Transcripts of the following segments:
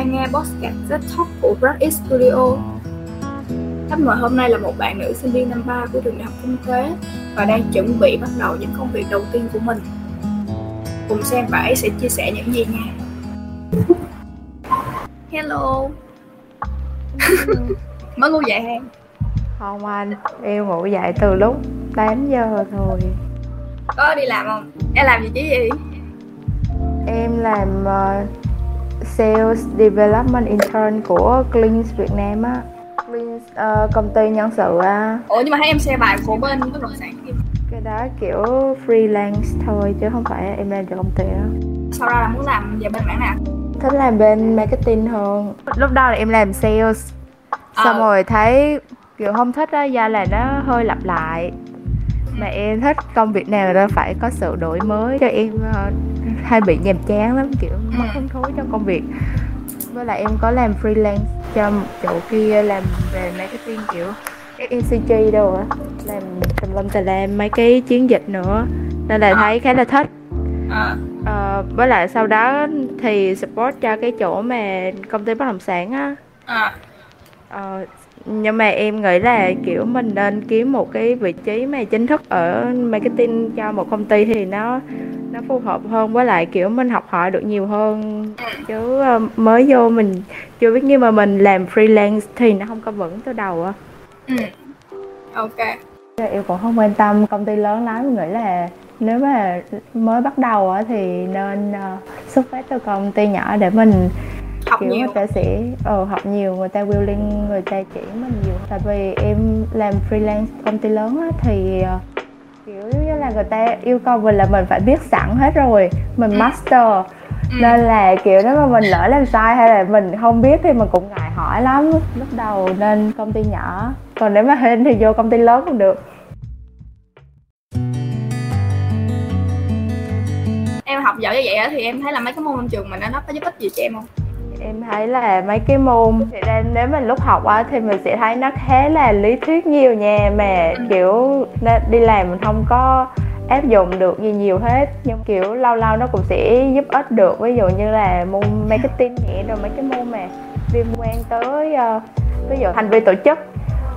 đang nghe podcast rất Talk của Brad Studio. Khách mời hôm nay là một bạn nữ sinh viên năm 3 của trường đại học kinh tế và đang chuẩn bị bắt đầu những công việc đầu tiên của mình. Cùng xem bà ấy sẽ chia sẻ những gì nha. Hello. Mới ngủ dậy hả? Không anh, em ngủ dậy từ lúc 8 giờ rồi Có đi làm không? Em làm gì chứ gì? Em làm uh, Sales Development Intern của Cleans Việt Nam á. Cleans uh, công ty nhân sự á. Ủa nhưng mà thấy em xe bài của bên bất động sản kia. Cái đó kiểu freelance thôi chứ không phải em làm cho công ty đó Sau đó là muốn làm về bên mảng nào? Thích làm bên marketing hơn. Lúc đó là em làm sales. Xong Ờ. rồi thấy kiểu không thích á do là nó hơi lặp lại. Mà em thích công việc nào đó phải có sự đổi mới cho em ờ, hay bị nhàm chán lắm kiểu mất hứng thú trong công việc. Với lại em có làm freelance cho một chỗ kia làm về marketing kiểu FMCG đâu á. Làm tùm lum tà lam mấy cái chiến dịch nữa nên là thấy khá là thích. Ờ. Ờ, với lại sau đó thì support cho cái chỗ mà công ty bất động sản á. À. Ờ, nhưng mà em nghĩ là kiểu mình nên kiếm một cái vị trí mà chính thức ở marketing cho một công ty thì nó nó phù hợp hơn với lại kiểu mình học hỏi được nhiều hơn chứ ờ, mới vô mình chưa biết nhưng mà mình làm freelance thì nó không có vững từ đầu á Ừ. Ok. em cũng không quan tâm công ty lớn lắm em nghĩ là nếu mà mới bắt đầu á thì nên ờ, xuất phát từ công ty nhỏ để mình Học kiểu nhiều. người ta sẽ ờ, học nhiều người ta willing người ta chỉ mình nhiều tại vì em làm freelance công ty lớn á, thì kiểu như là người ta yêu cầu mình là mình phải biết sẵn hết rồi mình Ừ. master Ừ. nên là kiểu nếu mà mình lỡ làm sai hay là mình không biết thì mình cũng ngại hỏi lắm lúc đầu nên công ty nhỏ còn nếu mà hên thì vô công ty lớn cũng được Em học giỏi như vậy á thì em thấy là mấy cái môn trong trường mình nó có giúp ích gì cho em không? Em thấy là mấy cái môn thì ra nếu mình lúc học á thì mình sẽ thấy nó khá là lý thuyết nhiều nha mà Ừ. kiểu đi làm mình không có áp dụng được gì nhiều hết. Nhưng kiểu lâu lâu nó cũng sẽ giúp ích được. Ví dụ như là môn marketing nhẹ rồi mấy cái môn mà liên quan tới ờ, ví dụ hành vi tổ chức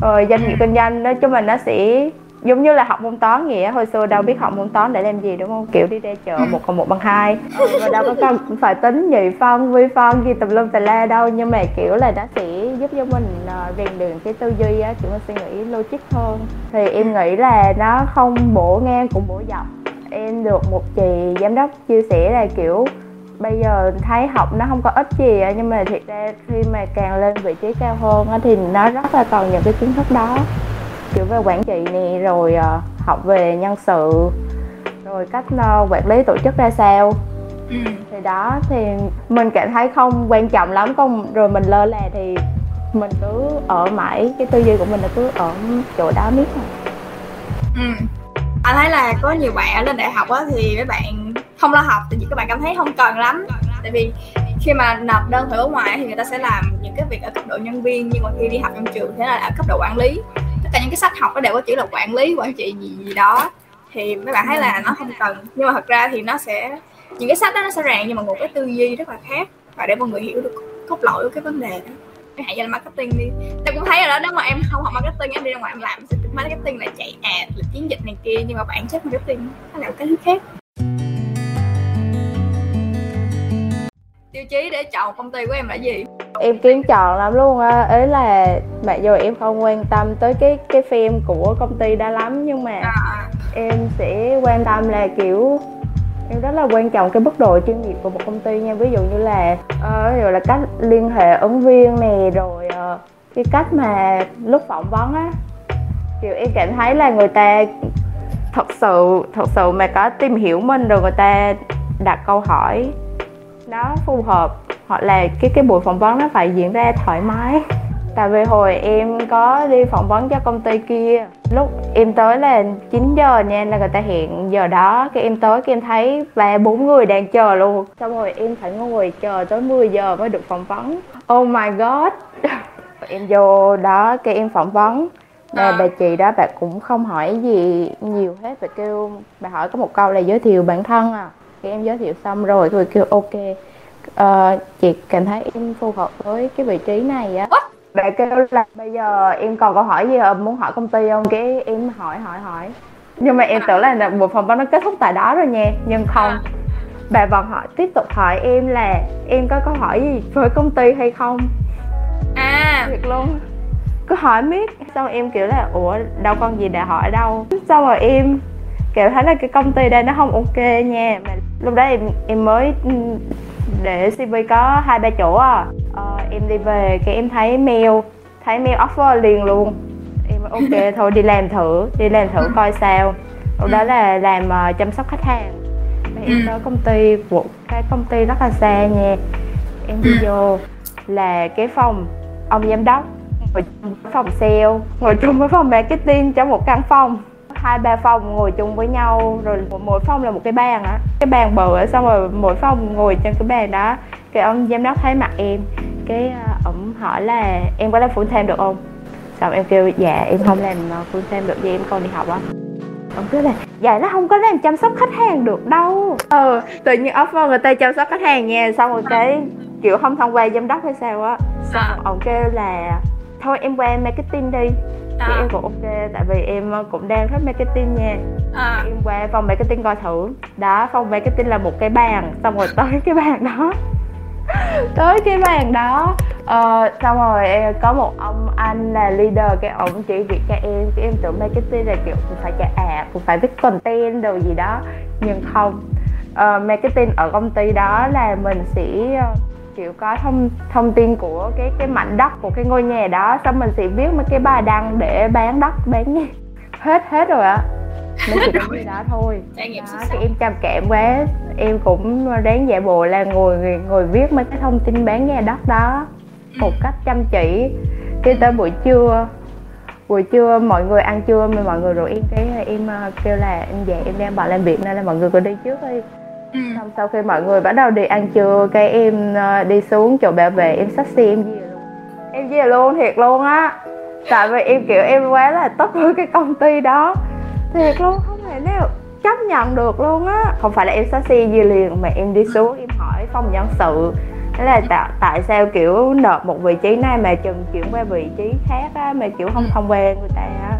rồi doanh nghiệp kinh doanh. Nói chung là nó sẽ giống như là học môn toán vậy hồi xưa đâu biết học môn toán để làm gì đúng không? Kiểu đi ra chợ Ừ. một còn một bằng hai. Ừ, và đâu có cần phải tính nhị phân vi phân gì tùm lum tà la đâu nhưng mà kiểu là nó sẽ giúp cho mình uh, rèn luyện cái tư duy á kiểu mình suy nghĩ logic hơn. Thì em nghĩ là nó không bổ ngang cũng bổ dọc. Em được một chị giám đốc chia sẻ là kiểu bây giờ thấy học nó không có ích gì nhưng mà thiệt ra khi mà càng lên vị trí cao hơn thì nó rất là cần những cái kiến thức đó kiểu về quản trị nè rồi ờ, học về nhân sự rồi cách ờ, quản lý tổ chức ra sao Ừ. thì đó thì mình cảm thấy không quan trọng lắm không rồi mình lơ là thì mình cứ ở mãi cái tư duy của mình là cứ ở chỗ đó miết mà. Ừ. Anh thấy là có nhiều bạn ở lên đại học á thì mấy bạn không lo học tại vì các bạn cảm thấy không cần lắm tại vì khi mà nộp đơn thử ở ngoài thì người ta sẽ làm những cái việc ở cấp độ nhân viên nhưng mà khi đi học trong trường thế là ở cấp độ quản lý cả những cái sách học nó đều có chữ là quản lý quản trị gì gì đó. Thì mấy bạn thấy là nó không cần. Nhưng mà thật ra thì nó sẽ những cái sách đó nó sẽ ràng nhưng mà một cái tư duy rất là khác và để mọi người hiểu được cốt lõi của cái vấn đề đó. Như là marketing đi. Em cũng thấy rồi đó nếu mà em không học marketing em đi ra ngoài em làm sẽ marketing là chạy ad là chiến dịch này kia nhưng mà bản chất marketing nó là một cái thứ khác. Tiêu chí để chọn công ty của em là gì em kiếm chọn lắm luôn á. Ấy là mặc dù em không quan tâm tới cái cái phim của công ty đó lắm nhưng mà à, em sẽ quan tâm là kiểu em rất là quan trọng cái mức độ chuyên nghiệp của một công ty nha. Ví dụ như là ờ, ví dụ là cách liên hệ ứng viên nè rồi ờ, cái cách mà lúc phỏng vấn á. Kiểu em cảm thấy là người ta thật sự thật sự mà có tìm hiểu mình rồi người ta đặt câu hỏi. Nó phù hợp hoặc là cái cái buổi phỏng vấn nó phải diễn ra thoải mái. Tại vì hồi em có đi phỏng vấn cho công ty kia lúc em tới là 9 giờ nha là người ta hẹn giờ đó. Cái em tới cái em thấy ba bốn người đang chờ luôn. Xong rồi em phải ngồi chờ tới 10 giờ mới được phỏng vấn. Oh my god. Em vô đó cái em phỏng vấn. À. bà chị đó bà cũng không hỏi gì nhiều hết. Bà kêu bà hỏi có một câu là giới thiệu bản thân à. Cái em giới thiệu xong rồi rồi kêu ok uh, chị cảm thấy em phù hợp với cái vị trí này á. Bạn kêu là bây giờ em còn câu hỏi gì muốn hỏi công ty không? Cái em hỏi hỏi hỏi. Nhưng mà em tưởng là một phỏng vấn nó kết thúc tại đó rồi nha. Nhưng không. À. bà vẫn hỏi tiếp tục hỏi em là em có câu hỏi gì với công ty hay không? À. Thiệt luôn. Cứ hỏi miết xong em kiểu là ủa đâu con gì để hỏi đâu? Xong rồi em kiểu thấy là cái công ty đây nó không ok nha. Mà lúc đó em em mới ừ, để cv có hai ba chỗ à. Ờ, em đi về cái em thấy mail thấy mail offer liền luôn. Em ok thôi đi làm thử đi làm thử coi sao. Lúc đó là làm uh, chăm sóc khách hàng. Em tới công ty một cái công ty rất là xa nha. Em đi vô là cái phòng ông giám đốc ngồi trong phòng sale ngồi chung với phòng marketing trong một căn phòng hai ba phòng ngồi chung với nhau rồi mỗi phòng là một cái bàn á. Cái bàn bự ở xong rồi mỗi phòng ngồi trên cái bàn đó. Cái ông giám đốc thấy mặt em cái uh, ổng hỏi là em có làm full time được không? Xong em kêu dạ em không làm ờ, full time được vì em còn đi học á. Ông cứ là dạ nó không có làm chăm sóc khách hàng được đâu. Ừ tự nhiên offer người ta chăm sóc khách hàng nha xong rồi cái kiểu không thông qua giám đốc hay sao á. Xong à. ông kêu là thôi em qua marketing đi à. thì em cũng ok tại vì em ờ, cũng đang thích marketing nha. À. em qua phòng marketing coi thử. Đó phòng marketing là một cái bàn xong rồi tới cái bàn đó. Tới cái bàn đó. Uh, xong rồi có một ông anh là leader cái ông chỉ việc cho em cái em tưởng marketing là kiểu cũng phải chạy ad cũng phải viết content đồ gì đó. Nhưng không. Uh, marketing ở công ty đó là mình sẽ uh, kiểu có thông thông tin của cái cái mảnh đất của cái ngôi nhà đó xong mình sẽ viết mấy cái bài đăng để bán đất bán nhà. Hết hết rồi ạ. Mới chỉ có như đó thôi. Trải nghiệm đó, thì em trầm cảm quá. Em cũng ráng giả bộ là ngồi ngồi viết mấy cái thông tin bán nhà đất đó một ừ. cách chăm chỉ. Cái tới buổi trưa buổi trưa mọi người ăn trưa mà mọi người rủ em cái em ờ, kêu là em về em đang bận làm việc nên là mọi người cứ đi trước đi ừ. xong sau khi mọi người bắt đầu đi ăn trưa cái em ờ, đi xuống chỗ bảo vệ em xách xe em về luôn em về luôn thiệt luôn á tại vì em kiểu em quá là tốt với cái công ty đó thiệt luôn không thể nào chấp nhận được luôn á không phải là em xách xe về liền mà em đi xuống em hỏi phòng nhân sự thế là tại, tại sao kiểu nộp một vị trí này mà chừng chuyển qua vị trí khác á mà kiểu không ừ. thông qua người ta á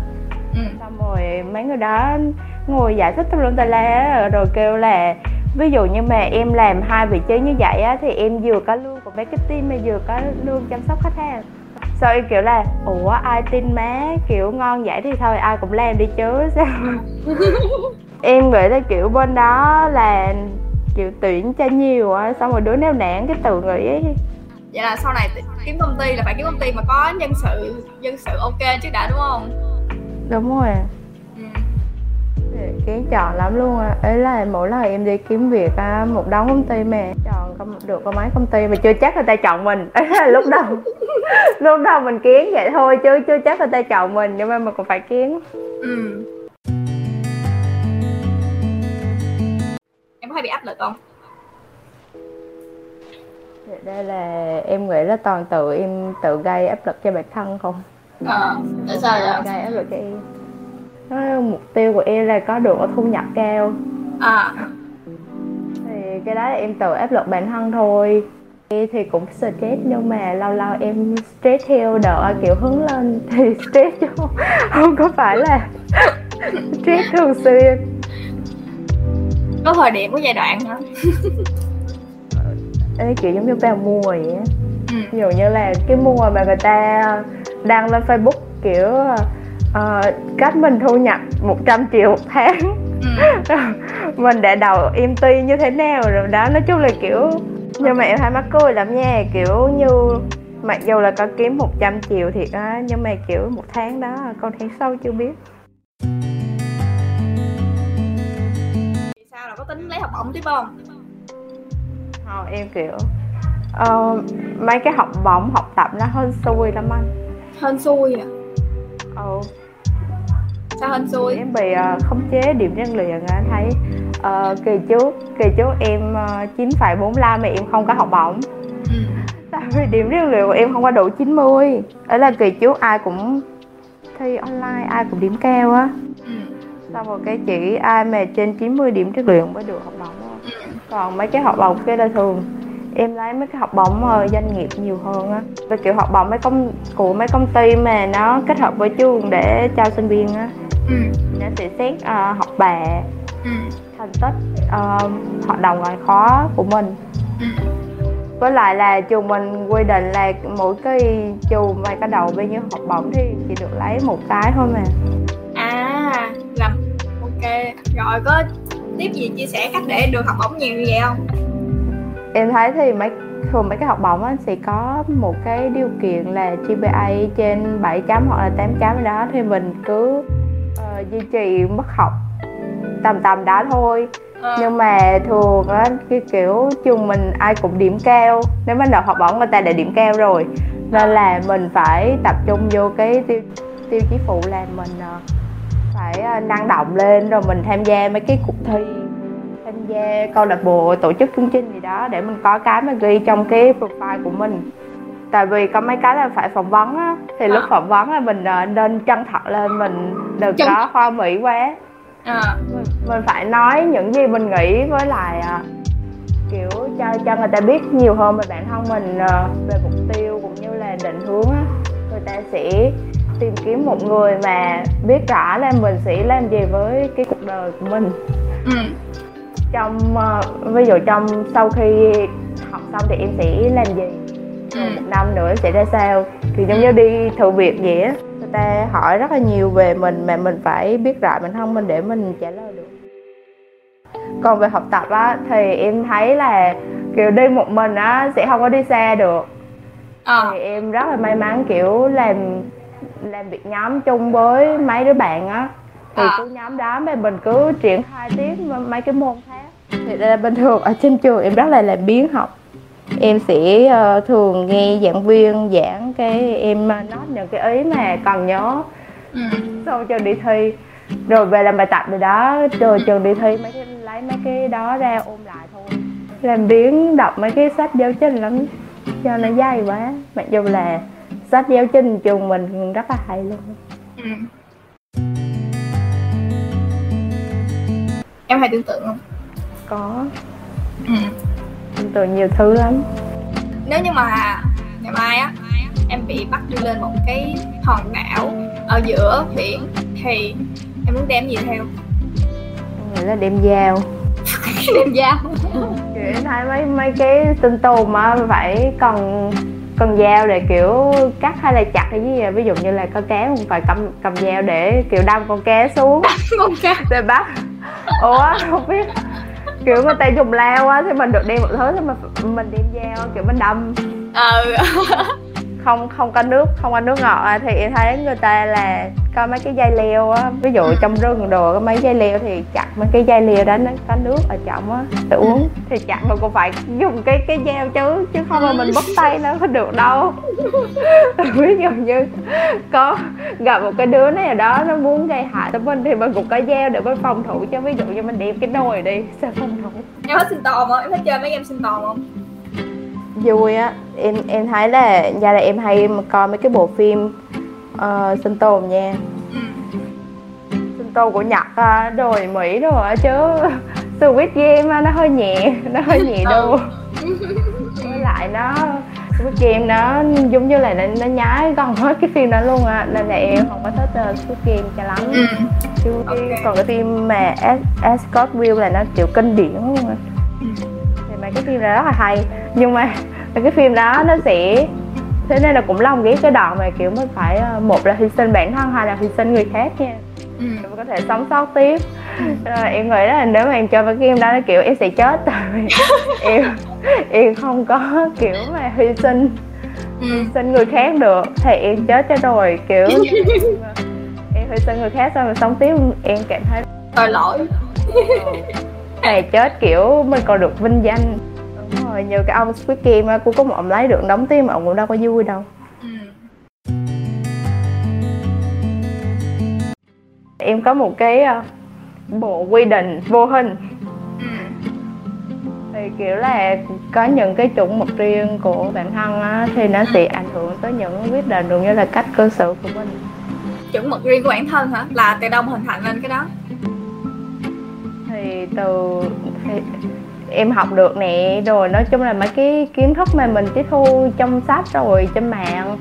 ừ. xong rồi mấy người đó ngồi giải thích tùm lum tà la rồi kêu là ví dụ như mà em làm hai vị trí như vậy á thì em vừa có lương của marketing mà vừa có lương chăm sóc khách hàng. Sao em kiểu là ủa ai tin má? Kiểu ngon vậy thì thôi ai cũng làm đi chứ sao? Em nghĩ là kiểu bên đó là kiểu tuyển cho nhiều á xong rồi đứa nào nản cái tự nghĩ ấy. vậy là sau này kiếm công ty là phải kiếm công ty mà có nhân sự nhân sự ok chứ đã đúng không? Đúng rồi kiến chọn lắm luôn à. ấy là mỗi lần em đi kiếm việc á một đống công ty mà chọn có được có mấy công ty mà chưa chắc người ta chọn mình. Ấy là lúc đầu lúc đầu mình kiến vậy thôi chứ chưa chắc người ta chọn mình nhưng mà mình cũng phải kiến ừ. em có hay bị áp lực không? Đây là em nghĩ là toàn tự em tự gây áp lực cho bản thân không? À, tại sao vậy gây áp lực cho em mục tiêu của em là có được thu nhập cao. À. Thì cái đó là em tự áp lực bản thân thôi. Thì cũng stress nhưng mà lâu lâu em stress theo đỡ kiểu hướng lên thì stress chứ không có phải là stress thường xuyên. Có thời điểm có giai đoạn hả? Ê, kiểu giống như vào mùa vậy á. Ừ. ví dụ như là cái mùa mà người ta đăng lên facebook kiểu uh, cách mình thu nhập 100 triệu một tháng. Ừ. mình đã đầu im ty như thế nào rồi đó nói chung là kiểu nhưng mà em hay mắc cười lắm nha kiểu như mặc dù là có kiếm 100 triệu thiệt á nhưng mà kiểu một tháng đó con tháng sau chưa biết. Sao là có tính lấy học bổng tiếp không? Không em kiểu uh, mấy cái học bổng học tập nó hơn xui lắm anh. Hơn xui à? Ừ sao hên xui? Em bị uh, khống chế điểm rèn luyện anh thấy uh, kỳ trước kỳ trước em ờ, 9,45 mà em không có học bổng. Ừ. tại vì điểm rèn luyện của em không có đủ 90 đó là kỳ trước ai cũng thi online ai cũng điểm cao á. Ừ. xong rồi cái chỉ ai mà trên 90 điểm rèn luyện mới được học bổng ừ. còn mấy cái học bổng kia là thường em lấy mấy cái học bổng doanh nghiệp nhiều hơn á. Về kiểu học bổng mấy công của mấy công ty mà nó kết hợp với trường để cho sinh viên á ừ. nó sẽ xét uh, học bạ ừ. thành tích uh, hoạt động ngoại khóa của mình ừ. với lại là trường mình quy định là mỗi cái trường mà cái đầu bao nhiêu học bổng thì chỉ được lấy một cái thôi mà à làm ok rồi có tiếp gì chia sẻ cách để được học bổng nhiều như vậy không em thấy thì mấy thường mấy cái học bổng á thì có một cái điều kiện là GPA trên 7 chấm hoặc là 8 chấm đó thì mình cứ duy trì mức học tầm tầm đó thôi. À. nhưng mà thường á cái kiểu trường mình ai cũng điểm cao. Nếu mà nộp học bổng người ta đã điểm cao rồi. Nên là mình phải tập trung vô cái tiêu tiêu chí phụ là mình uh, phải uh, năng động lên. Rồi mình tham gia mấy cái cuộc thi tham gia câu lạc bộ tổ chức chương trình gì đó để mình có cái mà ghi trong cái profile của mình tại vì có mấy cái là phải phỏng vấn á. Thì lúc à. phỏng vấn là mình uh, nên chân thật lên mình đừng chân... có khoa mỹ quá. À. mình, mình phải nói những gì mình nghĩ với lại uh, kiểu cho cho người ta biết nhiều hơn về bản thân mình uh, về mục tiêu cũng như là định hướng á. Người ta sẽ tìm kiếm một người mà biết rõ là mình sẽ làm gì với cái cuộc đời của mình. Ừ. Trong uh, ví dụ trong sau khi học xong thì em sẽ làm gì ừ. một năm nữa sẽ ra sao? Thì giống như đi thử việc vậy á người ta hỏi rất là nhiều về mình mà mình phải biết rõ bản thân mình để mình trả lời được. Còn về học tập á thì em thấy là kiểu đi một mình á sẽ không có đi xa được. À. thì em rất là may mắn kiểu làm làm việc nhóm chung với mấy đứa bạn á. Thì à. cứ nhóm đó mà mình cứ triển khai tiếp mấy cái môn khác. Thì là bình thường ở trên trường em rất là làm biến học em sẽ uh, thường nghe giảng viên giảng cái em nói những cái ý mà còn nhớ ừ. xong trường đi thi rồi về làm bài tập rồi đó rồi trường đi thi mấy cái lấy mấy cái đó ra ôm lại thôi làm biến đọc mấy cái sách giáo trình lắm cho nó dai quá mặc dù là sách giáo trình trường mình rất là hay luôn ừ. em hay tưởng tượng không có ừ. Tượng nhiều thứ lắm. Nếu như mà ngày mai á em bị bắt đi lên một cái hòn đảo ở giữa biển thì em muốn đem gì theo? Nghĩ là đem dao. Đem dao. Kiểu em thấy mấy mấy cái tinh tồn mà phải cần cần dao để kiểu cắt hay là chặt hay gì vậy ví dụ như là con cá cũng phải cầm cầm dao để kiểu đâm con cá xuống. Con cá để bắt. Ủa không biết kiểu người ta dùng lao á, thì mình được đem một thứ thì mình mình đem dao kiểu mình đâm. Ừ. không không có nước không có nước ngọt à, thì em thấy người ta là có mấy cái dây leo á. Ví dụ trong rừng đồ có mấy dây leo thì chặt mấy cái dây leo đó nó có nước ở trong á để uống. Thì chặt mà cũng phải dùng cái cái dao chứ chứ không là mình bóc tay nó không được đâu. Ví dụ như có gặp một cái đứa này ở đó nó muốn gây hại tới mình thì mình cũng có dao để mình phòng thủ cho ví dụ như mình đem cái nồi đi sao phòng thủ em có sinh tồn không? Em thích chơi mấy game sinh tồn không? Vui á em em thấy là gia là em hay coi mấy cái bộ phim uh, sinh tồn nha sinh tồn của nhật à, rồi mỹ rồi chứ Squid Game nó hơi nhẹ nó hơi nhẹ đô ừ. với lại nó Squid Game nó giống như là nó, nó nhái gần hết cái phim đó luôn à nên là em không có thích uh, Squid Game cho lắm ừ. chứ okay. còn cái phim mà Escort Will là nó kiểu kinh điển luôn à ừ. thì mấy cái phim này rất là hay nhưng mà cái phim đó nó sẽ thế nên là cũng lòng ghét cái đoạn mà kiểu mới phải ờ, một là hy sinh bản thân hai là hy sinh người khác nha. Ừ. để có thể sống sót tiếp. Rồi em nghĩ là nếu mà em chơi cái game đó nó kiểu em sẽ chết. Tại vì em em không có kiểu mà hy sinh ừ. hy sinh người khác được. Thì em chết cho rồi kiểu em hy sinh người khác xong rồi sống tiếp. Em cảm thấy tội lỗi. Này chết kiểu mình còn được vinh danh rồi như cái ông Squid Game của có một ông lấy được đóng tim mà ông cũng đâu có vui đâu. Ừ. em có một cái ờ, bộ quy định vô hình. Ừ. thì kiểu là có những cái chuẩn mực riêng của bản thân á, thì nó sẽ ảnh hưởng tới những quyết định cũng như là cách cư xử của mình. Chuẩn mực riêng của bản thân hả? Là từ đâu hình thành lên cái đó. Thì từ thì em học được nè rồi nói chung là mấy cái kiến thức mà mình tiếp thu trong sách rồi trên mạng.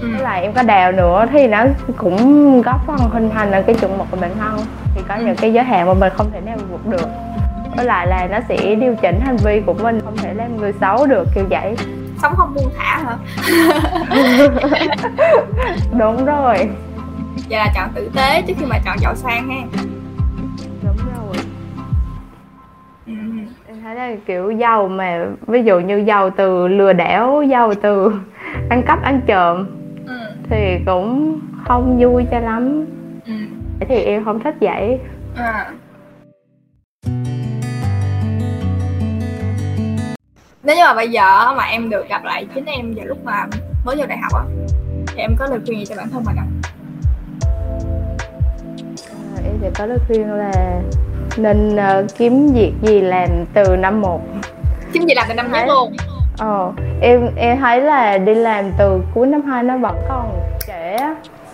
Ừ. lại em có đào nữa thì nó cũng góp phần hình thành là cái chuẩn mực của bản thân. Thì có ừ. những cái giới hạn mà mình không thể nào vượt được. Với lại là nó sẽ điều chỉnh hành vi của mình không thể làm người xấu được kiểu vậy. Sống không buông thả hả? Đúng rồi. Vậy là chọn tử tế trước khi mà chọn giàu sang ha là kiểu giàu mà ví dụ như giàu từ lừa đảo giàu từ ăn cắp ăn trộm ừ. thì cũng không vui cho lắm ừ. thì em không thích vậy à. nếu như mà bây giờ mà em được gặp lại chính em vào lúc mà mới vào đại học á thì em có lời khuyên gì cho bản thân mình không à, em sẽ có lời khuyên là nên uh, kiếm việc gì làm từ năm một kiếm gì làm từ năm nhất luôn ờ em em thấy là đi làm từ cuối năm hai nó vẫn còn trễ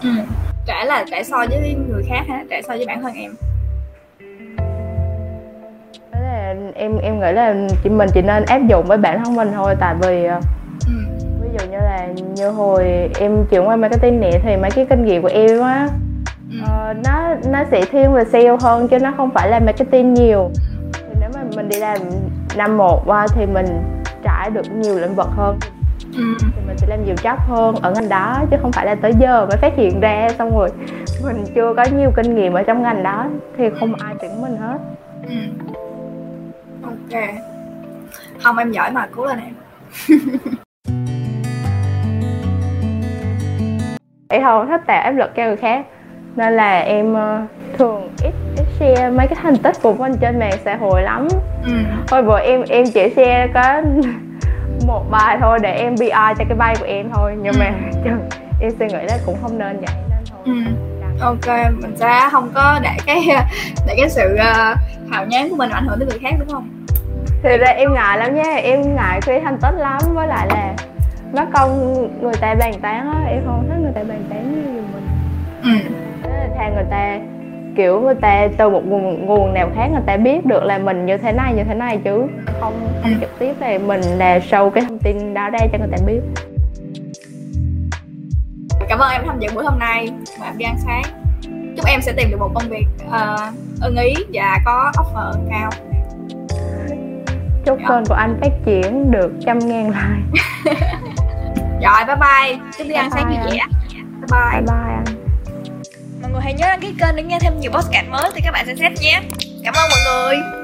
ừ. trễ là trễ so với người khác hả trễ so với bản thân em em em nghĩ là chị mình chỉ nên áp dụng với bản thân mình thôi tại vì ờ, ừ. ví dụ như là như hồi em chuyển qua marketing nè thì mấy cái kinh nghiệm của em á. Uh, nó nó sẽ thiên về sale hơn chứ nó không phải là marketing nhiều. Thì nếu mà mình đi làm năm một qua thì mình trải được nhiều lĩnh vực hơn. Ừ. thì mình sẽ làm nhiều job hơn ở ngành đó chứ không phải là tới giờ mới phát hiện ra xong rồi mình chưa có nhiều kinh nghiệm ở trong ngành đó thì không ai tuyển mình hết. Ừ. Ok. Không em giỏi mà cố lên em. Em không thích tạo áp lực cho người khác nên là em uh, thường ít, ít share mấy cái thành tích của mình trên mạng xã hội lắm ừ. hồi bữa em em chỉ share có một bài thôi để em PR cho cái bay của em thôi nhưng ừ. mà em suy nghĩ là cũng không nên vậy nên thôi ừ. ok mình sẽ không có để cái để cái sự uh, hào nhoáng của mình ảnh hưởng tới người khác đúng không thì ra em ngại lắm nha em ngại khi thành tích lắm với lại là mất công người ta bàn tán á em không thích người ta bàn tán như mình ừ. Thà người ta kiểu người ta từ một nguồn, nguồn nào khác người ta biết được là mình như thế này như thế này chứ. Không không trực tiếp là mình là sâu cái thông tin đó ra cho người ta biết. Cảm ơn em tham dự buổi hôm nay. Và em đi ăn sáng. Chúc em sẽ tìm được một công việc uh, ưng ý và có offer cao. Chúc kênh của anh phát triển được trăm ngàn like. Rồi bye bye. Chúng đi ăn sáng vui vẻ. bye bye. Bye bye mọi người hãy nhớ đăng ký kênh để nghe thêm nhiều podcast mới từ các bạn xem xét nhé. Cảm ơn mọi người.